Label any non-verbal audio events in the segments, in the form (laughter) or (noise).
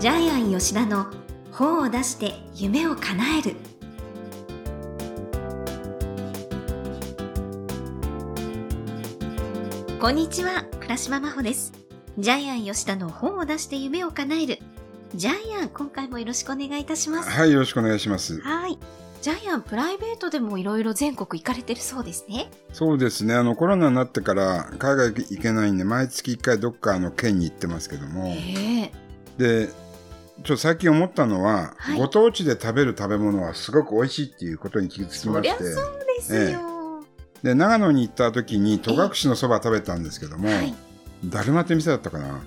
ジャイアン吉田の本を出して夢を叶える。こんにちは倉島真帆です。ジャイアン吉田の本を出して夢を叶える。ジャイアン今回もよろしくお願いいたします。はい、よろしくお願いします。はい。ジャイアンプライベートでもいろいろ全国行かれてるそうですね。そうですね、あの、コロナになってから海外行けないんで、毎月1回どっかの県に行ってますけども、ええ。で、ちょっと最近思ったのは、はい。ご当地で食べる食べ物はすごく美味しいっていうことに気づきそまして、りゃそうですよ、で、長野に行った時に戸隠のそば食べたんですけども、はい。だるまって店だったかな。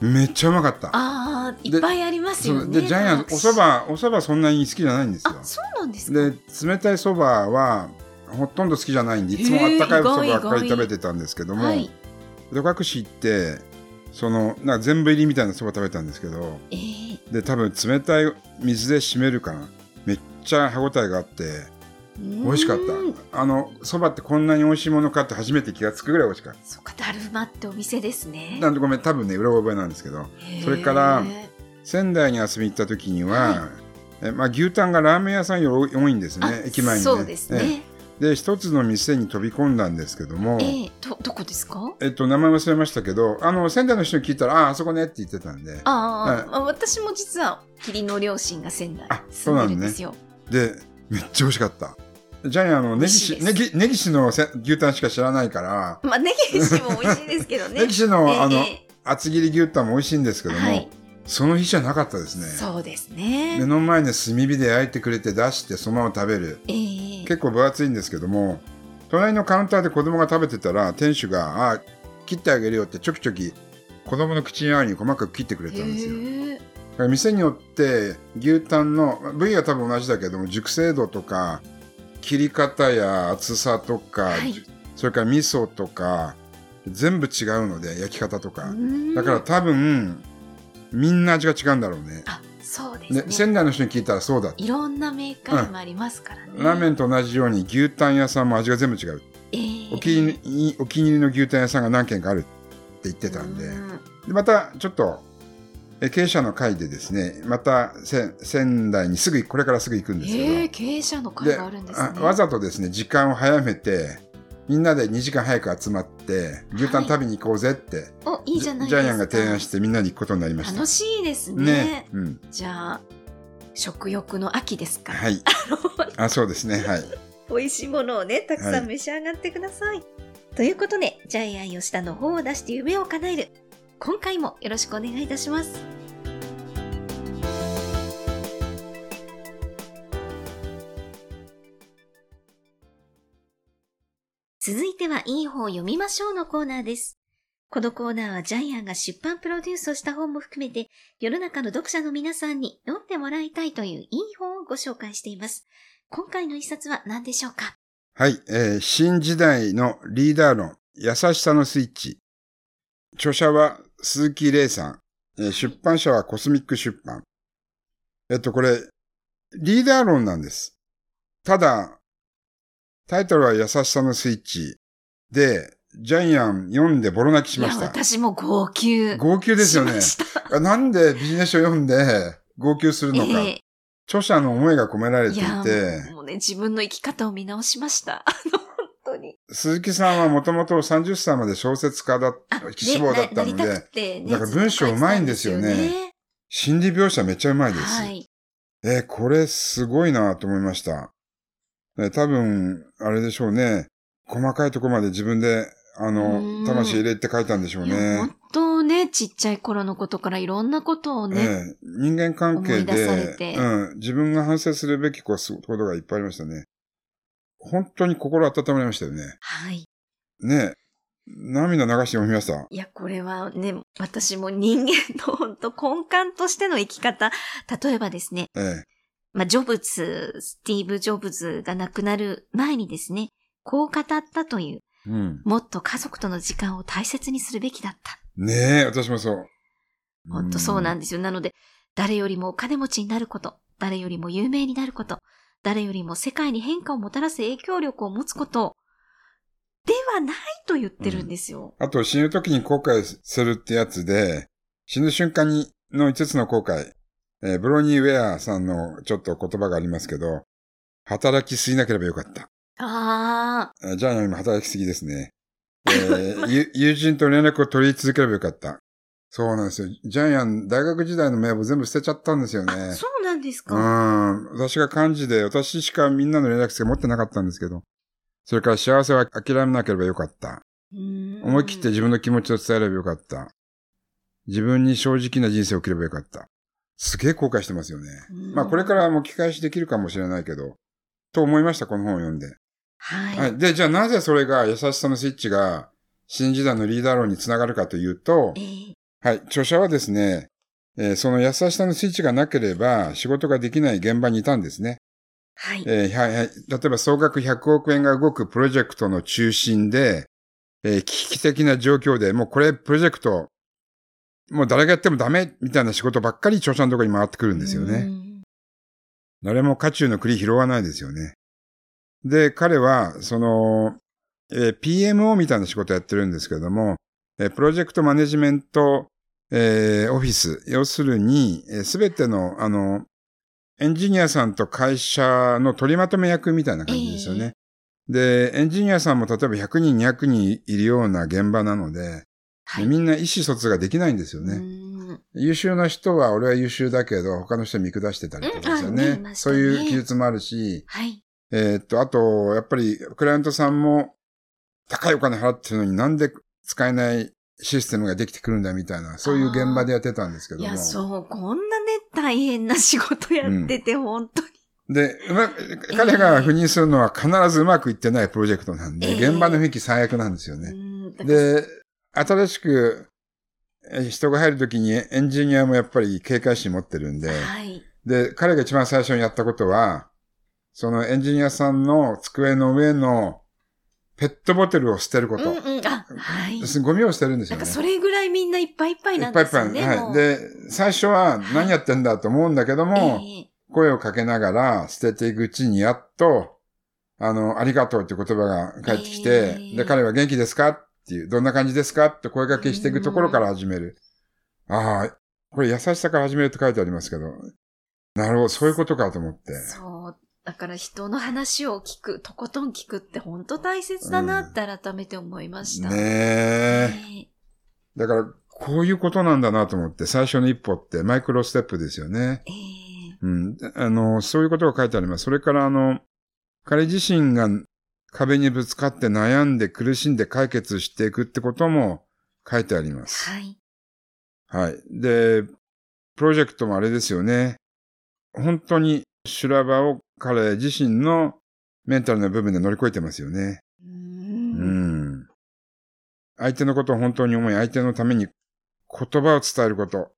めっちゃうまかった。ああいっぱいありますよね。で、ジャイアン、おそば、おそばそんなに好きじゃないんですよ。あ。そうなんですか？で冷たいそばはほとんど好きじゃないんでいつもあったかいそばばっかり食べてたんですけどもはい。戸隠行ってそのなんか全部入りみたいなそば食べたんですけどええで多分冷たい水で締めるかな。めっちゃ歯応えがあって美味しかっうんた。あのそばってこんなに美味しいものかって初めて気がつくぐらい美味しかっそうかだるまってお店ですね。たなんでごめん多分ね裏覚えなんですけど。それから仙台に遊びに行った時には、はえまあ、牛タンがラーメン屋さんより多いんですあね駅前にね。そうですね。えで一つの店に飛び込んだんですけども、ええどどこですか？えっと、名前忘れましたけど、あの、仙台の人に聞いたら、ああ、あそこねって言ってたんで、ああ、私も実は義理の両親が仙台あ住んでるんですよ。で、めっちゃ美味しかった。ジャイアの、ネギシ、美味しいです。ネギ、ネギシのせ牛タンしか知らないから、まあネギ飯も美味しいですけどね。ネギシの、あのえ、厚切り牛タンも美味しいんですけども、はいその日じゃなかったですね。そうですね目の前で炭火で焼いてくれて出して、そのまま食べる。ええ結構分厚いんですけども、隣のカウンターで子供が食べてたら、店主が、ああ、切ってあげるよってちょきちょき、子供の口に合うように細かく切ってくれたんですよ。へえだから店によって牛タンの部位は多分同じだけども熟成度とか切り方や厚さとか、はいそれから味噌とか全部違うので焼き方とか、うんだから多分みんな味が違うんだろうね。あそうですでね仙台の人に聞いたらそうだいろんなメーカーもありますからね、ラーメンと同じように牛タン屋さんも味が全部違う。ええ。お気に入りお気に入りの牛タン屋さんが何軒かあるって言ってたんで、うんでまたちょっとえ経営者の会でですねまたせ仙台にすぐこれからすぐ行くんですけど、ええ経営者の会でがあるんですね。あわざとですね時間を早めてみんなで2時間早く集まって牛タン食べに行こうぜって、おいいじゃないジャイアンが提案してみんなで行くことになりました。楽しいですね。ね、うん、じゃあ食欲の秋ですか、はい。(laughs) あそうですね。はい。美味しいものをねたくさん召し上がってください、ということでジャイアン吉田の本を出して夢を叶える。今回もよろしくお願いいたします続いてはいい本を読みましょうのコーナーです。このコーナーはジャイアンが出版プロデュースをした本も含めて世の中の読者の皆さんに読んでもらいたいといういい本をご紹介しています。今回の一冊は何でしょうか？はい、えー新時代のリーダー論優しさのスイッチ。著者は鈴木玲さん、えー出版社はコスミック出版。えっとこれリーダー論なんです。ただタイトルは優しさのスイッチでジャイアン読んでボロ泣きしましいや、た私も号泣。号泣ですよねしましたあなんでビジネス書読んで号泣するのか、え著者の思いが込められていえいもうね、自分の生き方を見直しました。あの、本当に。鈴木さんはもともと30歳まで小説家だっあ、志望だったので、ねだから文章うまいんですよねずっと書いてたんです心理描写めっちゃうまいです。はい。えーこれすごいなと思いました。えー多分、あれでしょうね。細かいところまで自分で、あうのん、魂入れて書いたんでしょうね本。当ね、ちっちゃい頃のことからいろんなことをね、ええ人間関係思い出されでて、うん、自分が反省するべきことがいっぱいありましたね。本当に心温まりましたよね。はい。ねえ涙流して読みました？いや、これはね、私も人間の本当根幹としての生き方、例えばですね、ええまあ、ジョブズ、スティーブ・ジョブズが亡くなる前にですね、こう語ったという、うん。もっと家族との時間を大切にするべきだった。ねえ、私もそう。本当そうなんですよ。なので、誰よりもお金持ちになること、誰よりも有名になること、誰よりも世界に変化をもたらす影響力を持つこと、ではないと言ってるんですよ。あと死ぬ時に後悔するってやつで、死ぬ瞬間にの5つの後悔、えーブロニー・ウェアさんのちょっと言葉がありますけど、働きすぎなければよかった。あえージャイアンは今働きすぎですね。えー (laughs) ゆ友人と連絡を取り続ければよかった。そうなんですよ。ジャイアン、大学時代の名簿全部捨てちゃったんですよあ、ね。そうなんですうか。ん。私が幹事で、私しかみんなの連絡先持ってなかったんですけど。それから幸せは諦めなければよかった。思思い切って自分の気持ちを伝えればよかった。自分に正直な人生を送ればよかった。すげえ後悔してますよね。まあこれからも聞き返しできるかもしれないけど、と思いました、この本を読んで。はい。はい。で、じゃあなぜそれが優しさのスイッチが新時代のリーダー論につながるかというとえ、ーはい。著者はですね、えーその優しさのスイッチがなければ仕事ができない現場にいたんですね。はい。えーはいはい。例えば総額100億円が動くプロジェクトの中心で、えー危機的な状況で、もうこれプロジェクト、もう誰がやってもダメみたいな仕事ばっかり著者のところに回ってくるんですようね。ん誰も渦中の栗拾わないですよね。で、彼は、その、えー PMO みたいな仕事やってるんですけれども、えープロジェクトマネジメント、えーオフィス、要するに、すべての、あの、エンジニアさんと会社の取りまとめ役みたいな感じですよね。で、エンジニアさんも例えば100人、200人いるような現場なので、はい。みんな意思疎通ができないんですよね。うん優秀な人は俺は優秀だけど、他の人見下してたりとかですようんね。そういう記述もあるし、はい。えーっと、あと、やっぱり、クライアントさんも、高いお金払ってるのになんで使えないシステムができてくるんだみたいな、そういう現場でやってたんですけども。いや、そう、こんなね、大変な仕事やってて、本当に。で、うまく、彼が赴任するのは必ずうまくいってないプロジェクトなんで、ええ現場の雰囲気最悪なんですよね。で、新しくえ人が入るときにエンジニアもやっぱり警戒心持ってるんで、はい。で、彼が一番最初にやったことは、そのエンジニアさんの机の上のペットボトルを捨てること。うんうん。あ、はい。ゴミを捨てるんですよね。なんかそれぐらいみんないっぱいいっぱいなんいっぱいいっぱい。ですよね。もはい。で、最初は何やってんだと思うんだけども、ええ声をかけながら捨てていくうちにやっと、あの、ありがとうって言葉が返ってきて、えーで、彼は元気ですか？っていう、どんな感じですか？って声掛けしていくところから始める。ああ、これ優しさから始めるって書いてありますけど、なるほど、そういうことかと思って。そう。だから人の話を聞く、とことん聞くって本当大切だなって改めて思いました。ねえ。ねだから、こういうことなんだなと思って、最初の一歩ってマイクロステップですよね。ええうん。あの、そういうことが書いてあります。それから、あの、彼自身が壁にぶつかって悩んで苦しんで解決していくってことも書いてあります。はい。はい。で、プロジェクトもあれですよね。本当に修羅場を彼自身のメンタルな部分で乗り越えてますよね。う。うんん。相手のことを本当に思い、相手のために言葉を伝えること。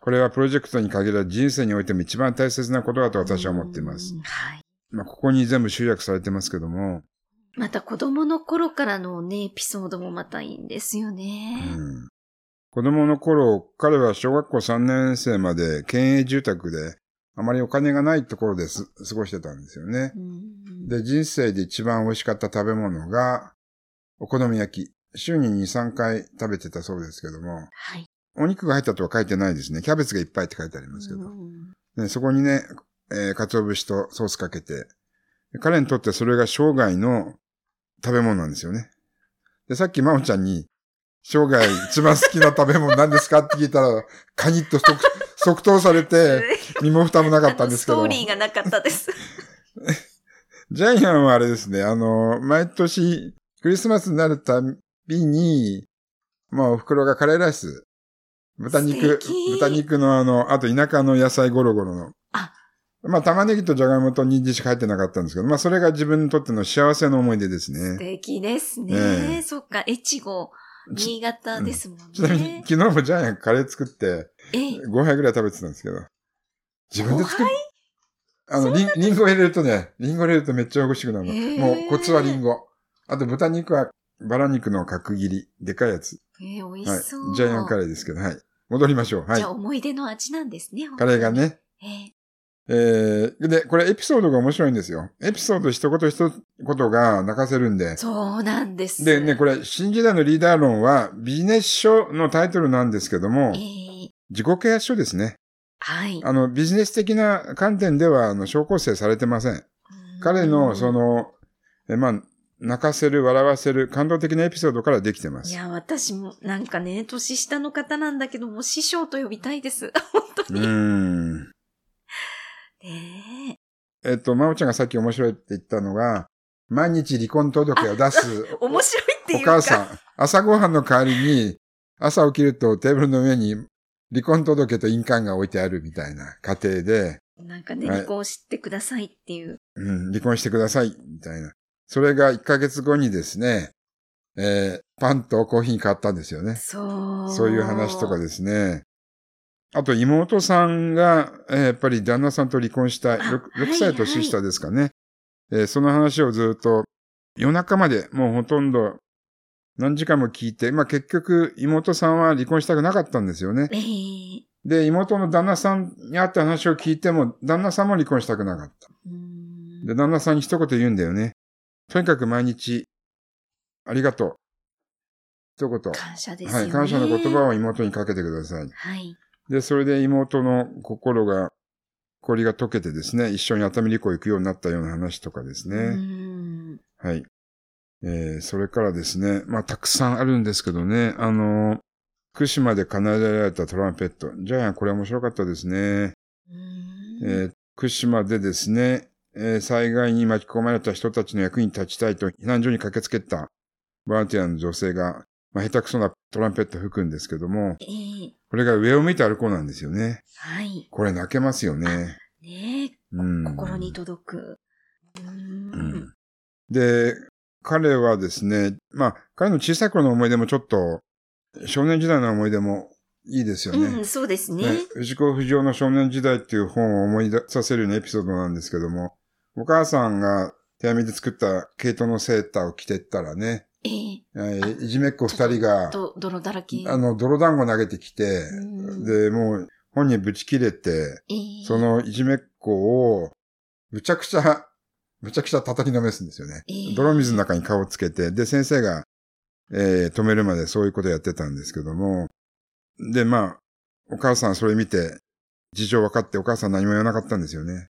これはプロジェクトに限らず人生においても一番大切なことだと私は思っていますうん。はい。まあ、ここに全部集約されてますけども、また子供の頃からのね、エピソードもまたいいんですよね。うん、子供の頃、彼は小学校3年生まで県営住宅であまりお金がないところです過ごしてたんですよね。うんで、人生で一番美味しかった食べ物がお好み焼き。週に2、3回食べてたそうですけども、はい。お肉が入ったとは書いてないですね。キャベツがいっぱいって書いてありますけど。うんね、そこにね、えー、鰹節とソースかけて、彼にとってそれが生涯の食べ物なんですよね。で、さっきまおちゃんに、生涯一番好きな食べ物何ですかって聞いたら、(laughs) カニッと即即答されて、(laughs) 身も蓋もなかったんですけどストー、リーがなかったです。(laughs) ジャイアンはあれですね、あの、毎年クリスマスになるたびに、まあお袋がカレーライス、豚肉豚肉のあの、あと田舎の野菜ゴロゴロの。あまあ玉ねぎとじゃがいもと人参しか入ってなかったんですけど、まあそれが自分にとっての幸せの思い出です素ね。敵ですね。ええそっか、越後、新潟ですもんね。ちなみに昨日もジャイアンカレー作ってええ5杯ぐらい食べてたんですけど、自分で作っ5あの、リンリンゴ入れるとね、リンゴ入れるとめっちゃ美味しくなるの。へーもうコツはリンゴ。あと豚肉はバラ肉の角切り。でかいやつ。ええ美味はい。しそう。ジャイアンカレーですけど、はい。戻りましょう。はいじゃあ。思い出の味なんですね。カレーがね。えええー、で、これエピソードが面白いんですよ。エピソード一言一言が泣かせるんで。そうなんです。でね、これ、新時代のリーダー論はビジネス書のタイトルなんですけどもえ、え自己啓発書ですね。はい。あの、ビジネス的な観点では、あの、小構成されてません。彼の、その、の、えまあ、泣かせる、笑わせる、感動的なエピソードからできてます。いや、私も、なんかね、年下の方なんだけども、師匠と呼びたいです。(laughs) 本当うに。ーん。ねえっと、まおちゃんがさっき面白いって言ったのが、毎日離婚届を出すえ。面白いっていおうか。母さん、朝ごはんの代わりに、朝起きるとテーブルの上に離婚届と印鑑が置いてあるみたいな家庭で、なんかね、はい離婚してくださいっていう。うん、離婚してください、みたいな。それが1ヶ月後にですね、えーパンとコーヒーに変わったんですよね。そう。そういう話とかですね。あと妹さんが、えーやっぱり旦那さんと離婚したあ 6, はい歳年下ですかね、えーその話をずっと夜中までもうほとんど何時間も聞いて、まあ結局妹さんは離婚したくなかったんですよね。ええで、妹の旦那さんに会った話を聞いても、旦那さんも離婚したくなかった。で、旦那さんに一言言うんだよね。とにかく毎日、ありがとう。一言。感謝ですよね。はい、感謝の言葉を妹にかけてください。はい。で、それで妹の心が、氷が溶けてですね、一緒に熱海旅行行くようになったような話とかですね。ん。はい。えー、それからですね、まあ、たくさんあるんですけどね、あの、福島で奏でられたトランペット。ジャイアン、これ面白かったですね。えー福島でですね、えー災害に巻き込まれた人たちの役に立ちたいと避難所に駆けつけたボランティアの女性が、まあ、下手くそなトランペット吹くんですけども、ええこれが上を向いて歩こうなんですよね。はい。これ泣けますよね。ねえ、うん。心に届く。うん。で、彼はですね、まあ、彼の小さい頃の思い出もちょっと、少年時代の思い出もいいですよね。うん、そうですね。ね、藤子不二雄の少年時代っていう本を思い出させるようなエピソードなんですけども、お母さんが手編みで作った毛糸のセーターを着てったらね、えええーいじめっ子二人が、と、泥だらけ。あの、泥団子投げてきて、うんで、もう本人ぶち切れて、ええそ、のいじめっ子を、むちゃくちゃ、むちゃくちゃ叩きのめすんですよね。ええ泥水の中に顔をつけて、で、先生が、えー止めるまでそういうことやってたんですけども、で、まあ、お母さんそれ見て、事情分かってお母さん何も言わなかったんですよね。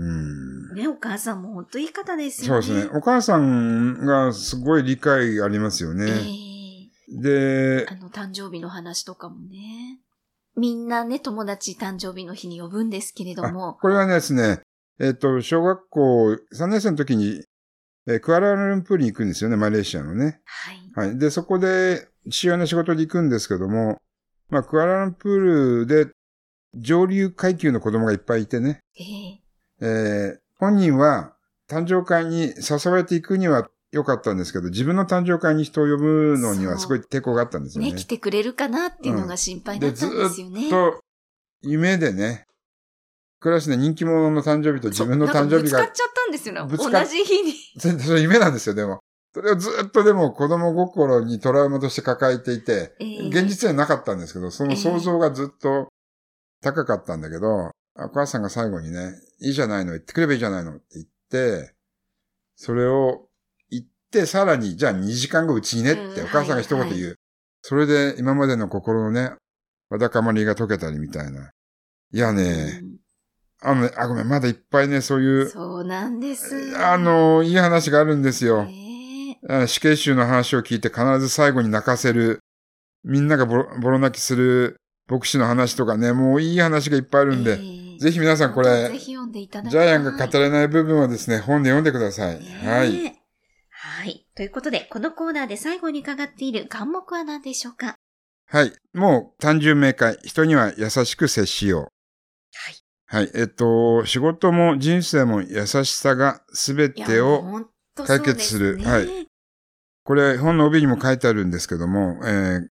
うん。ね、お母さんも本当いい方ですそうよね。ですね。お母さんがすごい理解ありますよえね。えであ、の、誕生日の話とかもね。みんなね、友達誕生日の日に呼ぶんですけれどあも。これはですね、えっ、と、小学校3年生の時に、えークアラルンプールに行くんですよね、マレーシアのね。はい。はい。で、そこで、父親の仕事で行くんですけども、まあ、クアラルンプールで、上流階級の子供がいっぱいいてね、えええー本人は誕生会に誘われていくには良かったんですけど、自分の誕生会に人を呼ぶのにはすごい抵抗があったんですよね。ね、来てくれるかなっていうのが心配だで、ずったんですよね。っと、夢でね、クラスで人気者の誕生日と自分の誕生日がぶつかっちゃったんですよね。同じ日に。全 (laughs) 然それ夢なんですよ、でも。それをずっとでも子供心にトラウマとして抱えていて、ええ現実にはなかったんですけど、その想像がずっと高かったんだけど、お母さんが最後にね、いいじゃないの、言ってくればいいじゃないのって言って、それを言って、さらに、じゃあ2時間後うちにねってうんお母さんが一言言う。はいそれで今までの心のね、わだかまりが解けたりみたいな。いやね、あのね、あ、ごめん、まだいっぱいね、そういう、そうなんです。あ、の、いい話があるんですよ。死刑囚の話を聞いて必ず最後に泣かせる、みんながボロボロ泣きする牧師の話とかね、もういい話がいっぱいあるんで、ええぜひ皆さんこれぜ、ひ読んでいただきジャイアンが語れない部分はですね、本で読んでください。ねはい。はい。ということで、このコーナーで最後に伺っている願目は何でしょうか？はい。もう単純明快。人には優しく接しよう。はい。えっと、仕事も人生も優しさが全てを、解決するですねはいこれ本の帯にも書いてあるんですけども、えー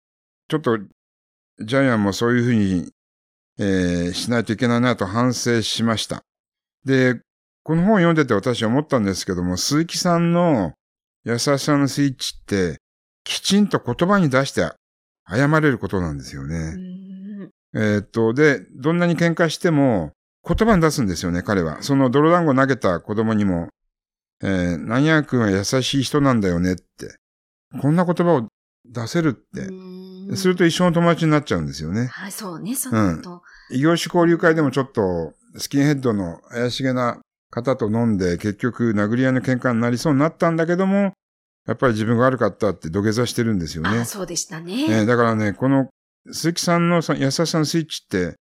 ちょっと、ジャイアンもそういうふうに、えーしないといけないなと反省しました。で、この本を読んでて私思ったんですけども、鈴木さんの優しさのスイッチって、きちんと言葉に出して謝れることなんですようね。んえーっと、で、どんなに喧嘩しても言葉に出すんですよね、彼は。その泥団子投げた子供にも、えー、何々君は優しい人なんだよねって。こんな言葉を出せるって。うんうんすると一緒の友達になっちゃうんですよね。はい、そうね、そうなると。異業種交流会でもちょっと、スキンヘッドの怪しげな方と飲んで、結局殴り合いの喧嘩になりそうになったんだけども、やっぱり自分が悪かったって土下座してるんですよねあ、。そうでしたね。えーだからね、この鈴木さんの優しさのスイッチって、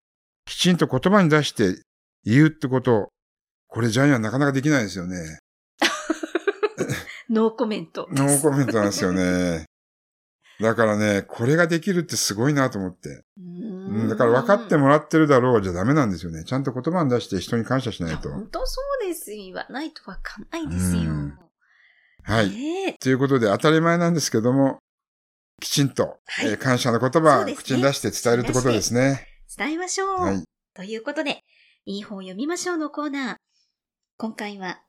きちんと言葉に出して言うってこと、これジャイアンなかなかできないですよね。(laughs) ノーコメント。ノーコメントなんですよね。だからね、これができるってすごいなと思って。だから分かってもらってるだろうじゃダメなんですよね。ちゃんと言葉に出して人に感謝しないと。本当そうです。言わないとわかんないですよ。うんはい。ということで当たり前なんですけども、きちんと、はいえー感謝の言そ葉ね口に出して伝えるってことですね。伝えましょう。はい。ということで、いい本読みましょうのコーナー。今回は、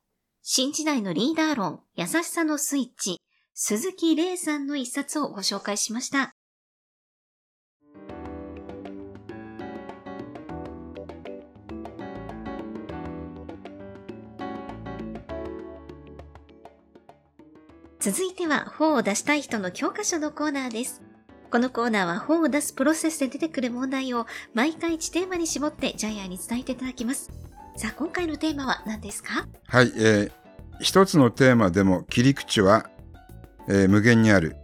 新時代のリーダー論、優しさのスイッチ、鈴木玲さんの一冊をご紹介しました。続いては本を出したい人の教科書のコーナーです。このコーナーは本を出すプロセスで出てくる問題を毎回1テーマに絞ってジャイアンに伝えていただきます。さあ、今回のテーマは何ですか？はい。えー一つのテーマでも切り口は、えー無限にある。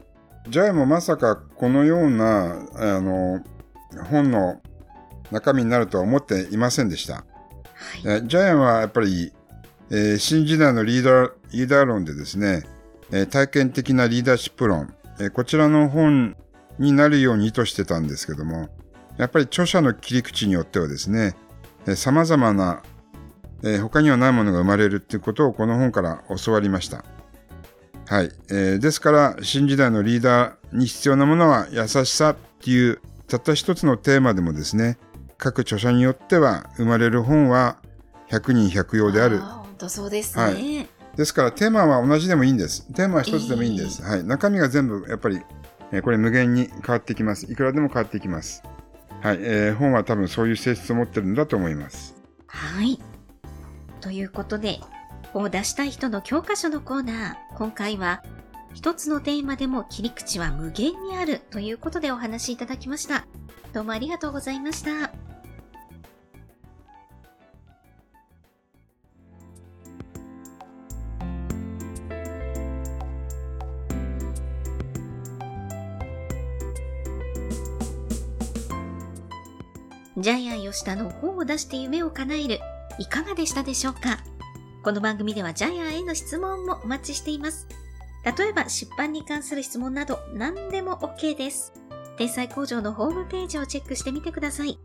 ジャイもまさかこのような、あの、本の中身になるとは思っていませんでした。はい。えージャイアンはやっぱり、えー新時代のリーダー、リーダー論でですね、えー体験的なリーダーシップ論、えーこちらの本になるように意図してたんですけども、やっぱり著者の切り口によってはですね、えー様々な、えー他にはないものが生まれるっていうことをこの本から教わりました。はい。えーですから、新時代のリーダーに必要なものは優しさっていう、たった一つのテーマでもですね、各著者によっては生まれる本は100人100用である。ー本当そうですね。はいですからテーマは同じでもいいんです。テーマは一つでもいいんです。はい。中身が全部やっぱり、えーこれ無限に変わってきます。いくらでも変わってきます。はい。えー本は多分そういう性質を持ってるんだと思います。はい。ということで、本を出したい人の教科書のコーナー。今回は、一つのテーマでも切り口は無限にあるということでお話しいただきました。どうもありがとうございました。ジャイアン吉田の本を出して夢を叶える、いかがでしたでしょうか？この番組ではジャイアンへの質問もお待ちしています。例えば出版に関する質問など何でも OK です。天才工場のホームページをチェックしてみてください。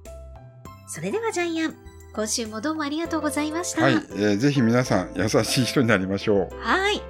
それではジャイアン、今週もどうもありがとうございました。はい。えーぜひ皆さん優しい人になりましょう。はい。